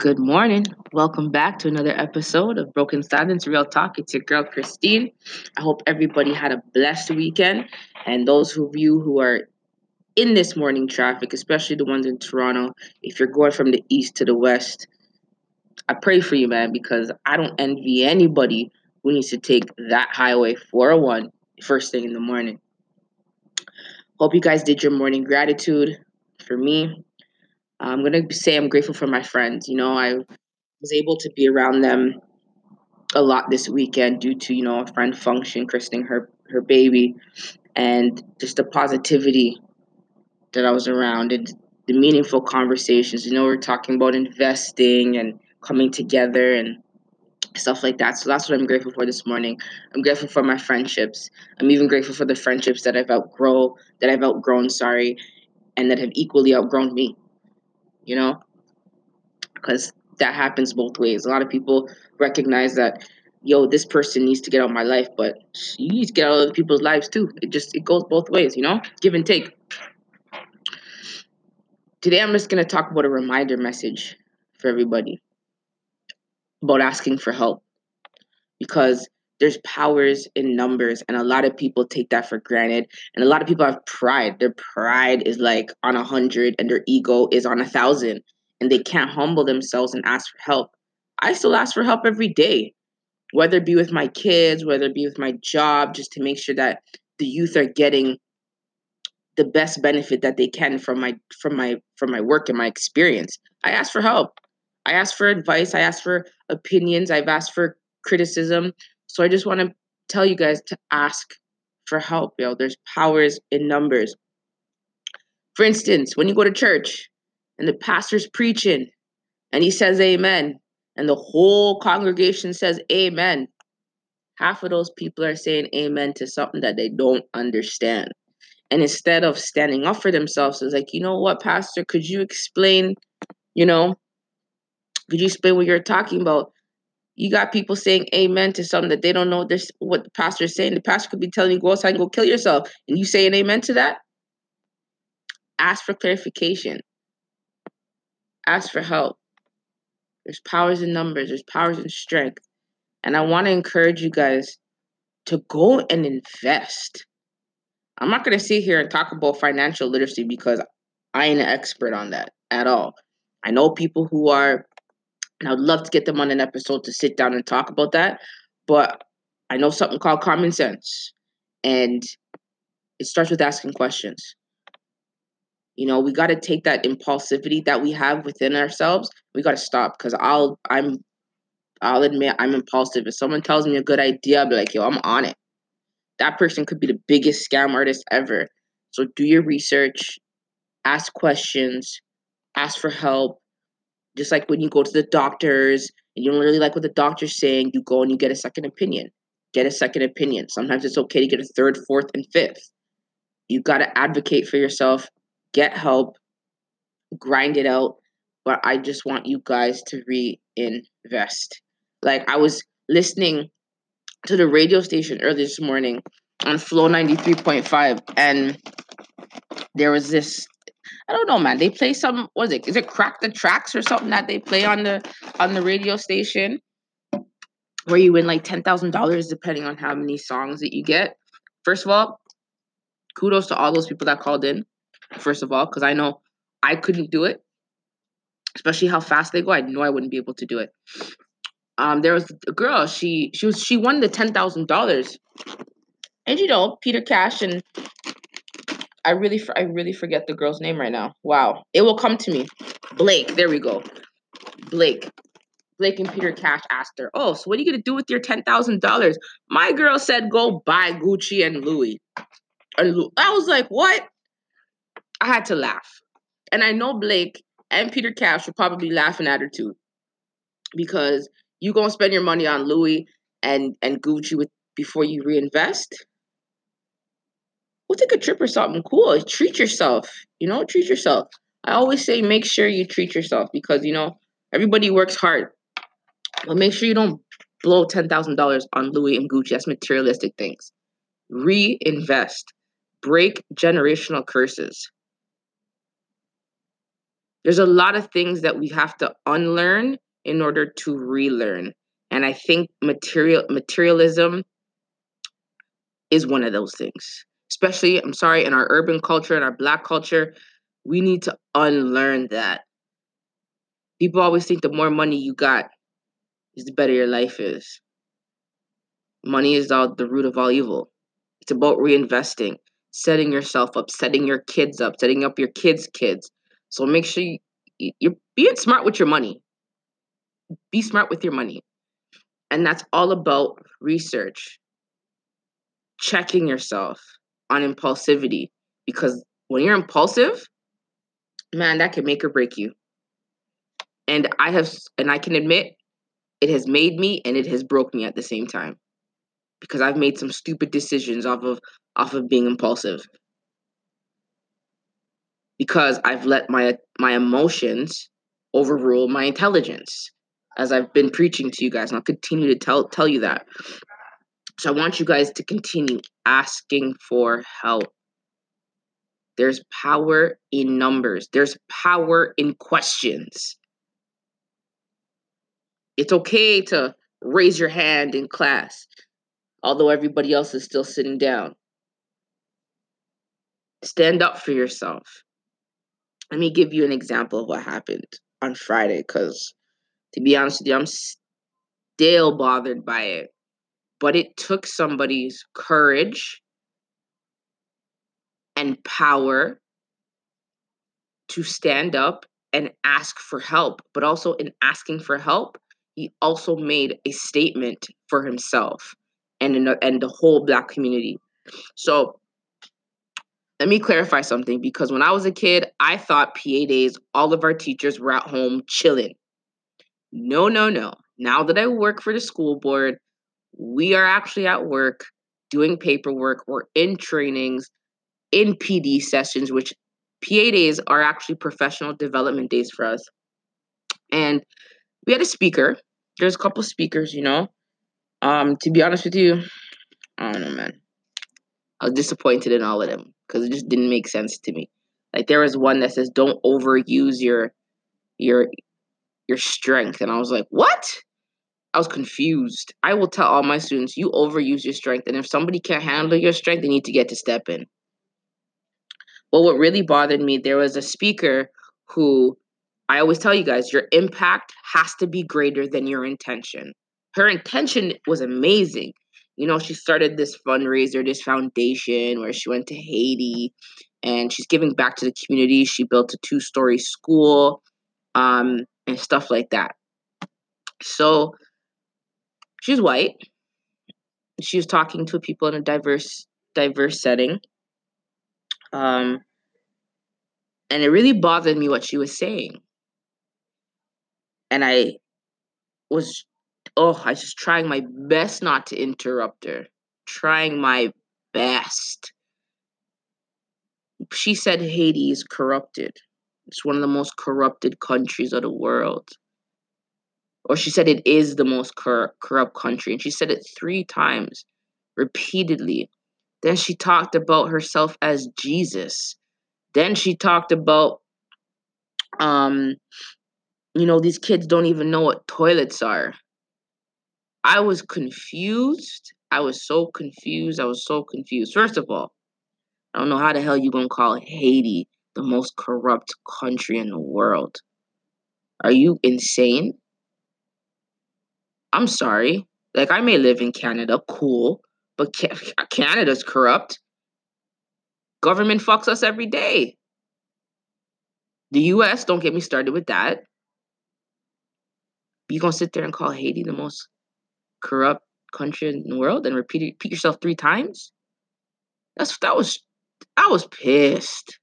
Good morning. Welcome back to another episode of Broken Silence Real Talk. It's your girl Christine. I hope everybody had a blessed weekend. And those of you who are in this morning traffic, especially the ones in Toronto, if you're going from the east to the west, I pray for you, man, because I don't envy anybody who needs to take that highway 401 first thing in the morning. Hope you guys did your morning gratitude. For me, I'm going to say I'm grateful for my friends. You know, I was able to be around them a lot this weekend due to, you know, a friend function christening her her baby and just the positivity that I was around and the meaningful conversations. You know, we're talking about investing and coming together and stuff like that. So that's what I'm grateful for this morning. I'm grateful for my friendships. I'm even grateful for the friendships that I've outgrown that I've outgrown, sorry, and that have equally outgrown me you know? Because that happens both ways. A lot of people recognize that, yo, this person needs to get out of my life, but you need to get out of other people's lives too. It just it goes both ways, you know? Give and take. Today I'm just gonna talk about a reminder message for everybody about asking for help. Because there's powers in numbers and a lot of people take that for granted and a lot of people have pride. Their pride is like on a hundred and their ego is on a thousand and they can't humble themselves and ask for help. I still ask for help every day whether it be with my kids whether it be with my job just to make sure that the youth are getting the best benefit that they can from my from my from my work and my experience. I ask for help. I ask for advice. I ask for opinions. I've asked for criticism so I just want to tell you guys to ask for help, yo. There's powers in numbers. For instance, when you go to church and the pastor's preaching and he says amen, and the whole congregation says amen, half of those people are saying amen to something that they don't understand. And instead of standing up for themselves, it's like, you know what, Pastor, could you explain, you know, could you explain what you're talking about? You got people saying amen to something that they don't know this what the pastor is saying. The pastor could be telling you go outside and go kill yourself, and you saying amen to that. Ask for clarification. Ask for help. There's powers in numbers. There's powers in strength, and I want to encourage you guys to go and invest. I'm not going to sit here and talk about financial literacy because I ain't an expert on that at all. I know people who are and I would love to get them on an episode to sit down and talk about that. But I know something called common sense. And it starts with asking questions. You know, we got to take that impulsivity that we have within ourselves. We got to stop because I'll, I'm, I'll admit I'm impulsive. If someone tells me a good idea, I'll be like, yo, I'm on it. That person could be the biggest scam artist ever. So do your research, ask questions, ask for help, just like when you go to the doctors and you don't really like what the doctor's saying, you go and you get a second opinion. Get a second opinion. Sometimes it's okay to get a third, fourth, and fifth. You got to advocate for yourself, get help, grind it out. But I just want you guys to reinvest. Like I was listening to the radio station earlier this morning on Flow 93.5, and there was this I don't know, man. They play some. Was it? Is it crack the tracks or something that they play on the on the radio station, where you win like ten thousand dollars depending on how many songs that you get. First of all, kudos to all those people that called in. First of all, because I know I couldn't do it, especially how fast they go. I know I wouldn't be able to do it. Um, there was a girl. She she was she won the ten thousand dollars, and you know Peter Cash and I really, I really forget the girl's name right now. Wow, it will come to me. Blake. There we go. Blake. Blake and Peter Cash asked her, "Oh, so what are you gonna do with your ten thousand dollars?" My girl said, "Go buy Gucci and Louis." And I was like, "What?" I had to laugh, and I know Blake and Peter Cash were probably laughing at her too, because you gonna spend your money on Louis and and Gucci with before you reinvest we'll take a trip or something cool. Treat yourself, you know, treat yourself. I always say make sure you treat yourself because, you know, everybody works hard. But make sure you don't blow $10,000 on Louis and Gucci. That's materialistic things. Reinvest. Break generational curses. There's a lot of things that we have to unlearn in order to relearn. And I think material materialism is one of those things. Especially, I'm sorry, in our urban culture and our black culture, we need to unlearn that. People always think the more money you got is the better your life is. Money is all the root of all evil. It's about reinvesting, setting yourself up, setting your kids up, setting up your kids' kids. So make sure you, you're being smart with your money. Be smart with your money. And that's all about research, checking yourself on impulsivity. Because when you're impulsive, man, that can make or break you. And I have, and I can admit, it has made me and it has broke me at the same time because I've made some stupid decisions off of off of being impulsive. Because I've let my my emotions overrule my intelligence, as I've been preaching to you guys, and I'll continue to tell tell you that. So I want you guys to continue asking for help. There's power in numbers. There's power in questions. It's okay to raise your hand in class, although everybody else is still sitting down. Stand up for yourself. Let me give you an example of what happened on Friday, because to be honest with you, I'm still bothered by it. But it took somebody's courage and power to stand up and ask for help. But also, in asking for help, he also made a statement for himself and the, and the whole black community. So let me clarify something because when I was a kid, I thought PA days, all of our teachers were at home chilling. No, no, no. Now that I work for the school board, we are actually at work doing paperwork. We're in trainings, in PD sessions, which PA days are actually professional development days for us. And we had a speaker there's a couple speakers, you know. Um, to be honest with you, I don't know, man. I was disappointed in all of them because it just didn't make sense to me. Like there was one that says, "Don't overuse your your your strength," and I was like, "What?" I was confused. I will tell all my students, "You overuse your strength, and if somebody can't handle your strength, they need to get to step in." But what really bothered me, there was a speaker who I always tell you guys, your impact has to be greater than your intention. Her intention was amazing. You know, she started this fundraiser, this foundation where she went to Haiti and she's giving back to the community. She built a two story school um, and stuff like that. So she's white. She was talking to people in a diverse, diverse setting. Um, and it really bothered me what she was saying and I was oh, I was just trying my best not to interrupt her. Trying my best. She said Haiti is corrupted. It's one of the most corrupted countries of the world. Or she said it is the most cor- corrupt country. And she said it three times, repeatedly. Then she talked about herself as Jesus. Then she talked about um you know, these kids don't even know what toilets are. I was confused. I was so confused. I was so confused. First of all, I don't know how the hell you gonna call Haiti the most corrupt country in the world. Are you insane? I'm sorry. Like I may live in Canada, cool, but Canada's corrupt. Government fucks us every day. The US, don't get me started with that. You gonna sit there and call Haiti the most corrupt country in the world and repeat repeat yourself three times? That's that was I was pissed.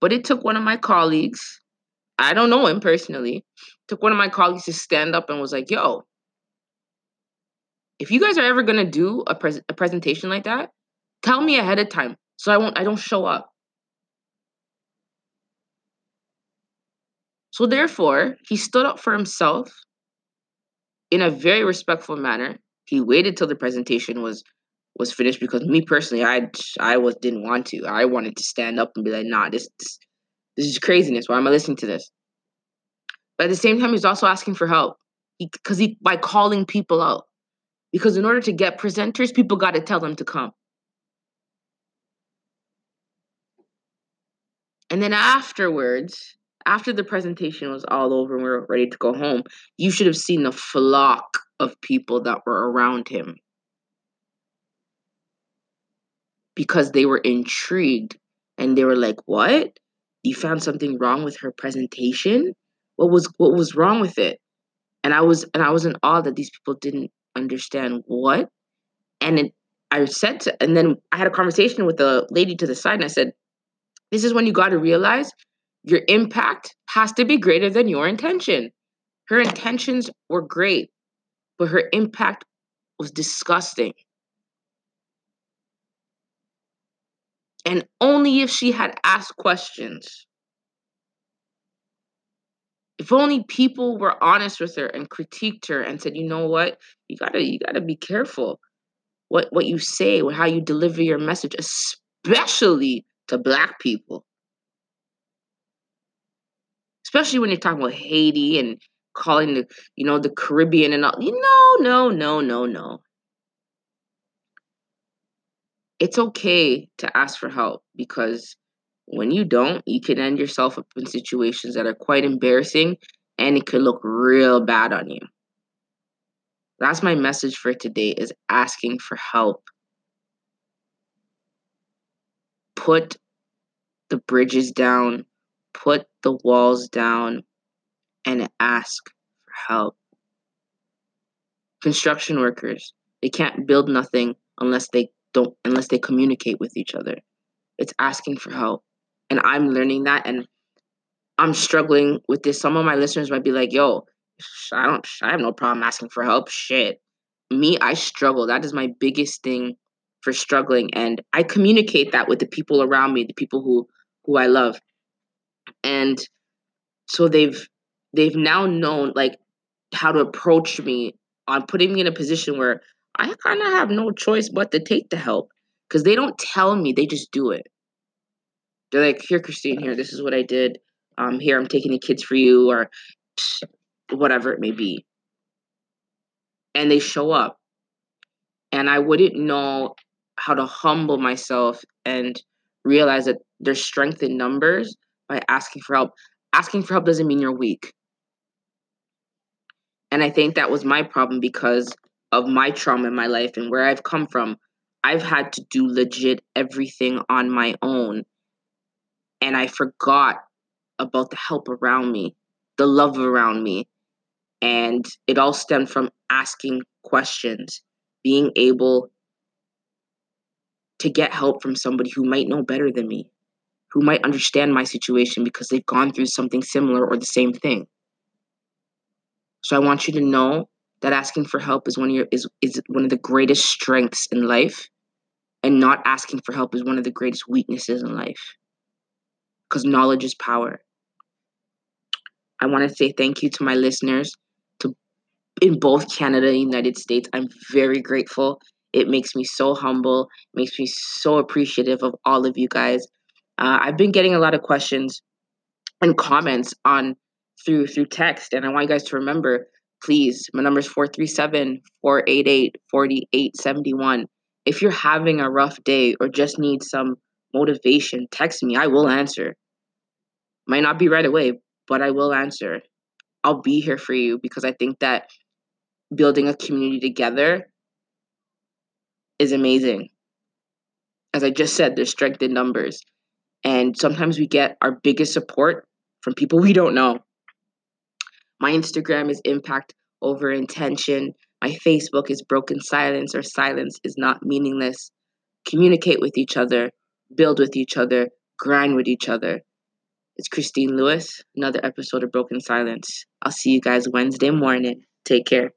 But it took one of my colleagues, I don't know him personally, took one of my colleagues to stand up and was like, yo, if you guys are ever gonna do a, pres- a presentation like that, tell me ahead of time so I won't I don't show up. So therefore, he stood up for himself in a very respectful manner. He waited till the presentation was was finished because me personally, I I was didn't want to. I wanted to stand up and be like, nah, this, this This is craziness. Why am I listening to this? But at the same time, he's also asking for help because he, he by calling people out. Because in order to get presenters, people got to tell them to come. And then afterwards, after the presentation was all over and we were ready to go home, you should have seen the flock of people that were around him because they were intrigued and they were like, "What? You found something wrong with her presentation? What was what was wrong with it?" And I was and I was in awe that these people didn't understand what. And it, I said to, and then I had a conversation with the lady to the side, and I said, "This is when you got to realize your impact has to be greater than your intention." Her intentions were great, but her impact was disgusting. And only if she had asked questions. If only people were honest with her and critiqued her and said, you know what, you gotta you gotta be careful what what you say, how you deliver your message, especially to black people. Especially when you're talking about Haiti and calling the you know the Caribbean and all. you No, no, no, no, no. It's okay to ask for help because when you don't, you can end yourself up in situations that are quite embarrassing and it could look real bad on you. That's my message for today is asking for help. Put the bridges down, put the walls down and ask for help. Construction workers, they can't build nothing unless they don't unless they communicate with each other. It's asking for help. And I'm learning that and I'm struggling with this. Some of my listeners might be like, yo, I don't I have no problem asking for help. Shit. Me, I struggle. That is my biggest thing for struggling. And I communicate that with the people around me, the people who who I love. And so they've they've now known like how to approach me on putting me in a position where I kind of have no choice but to take the help because they don't tell me, they just do it. They're like, here, Christine, here, this is what I did. Um, here, I'm taking the kids for you, or whatever it may be. And they show up. And I wouldn't know how to humble myself and realize that there's strength in numbers by asking for help. Asking for help doesn't mean you're weak. And I think that was my problem because of my trauma in my life and where I've come from, I've had to do legit everything on my own. And I forgot about the help around me, the love around me. And it all stemmed from asking questions, being able to get help from somebody who might know better than me, who might understand my situation because they've gone through something similar or the same thing. So I want you to know that asking for help is one of your is is one of the greatest strengths in life and not asking for help is one of the greatest weaknesses in life because knowledge is power. I want to say thank you to my listeners to in both canada and united states. I'm very grateful. It makes me so humble makes me so appreciative of all of you guys. Uh, i've been getting a lot of questions and comments on through through text and i want you guys to remember please, my number is 437 488 4871. If you're having a rough day or just need some motivation, text me. I will answer. Might not be right away, but I will answer. I'll be here for you because I think that building a community together is amazing. As I just said, there's strength in numbers. And sometimes we get our biggest support from people we don't know. My Instagram is impact over intention. My Facebook is broken silence or silence is not meaningless. Communicate with each other, build with each other, grind with each other. It's Christine Lewis, another episode of Broken Silence. I'll see you guys Wednesday morning. Take care.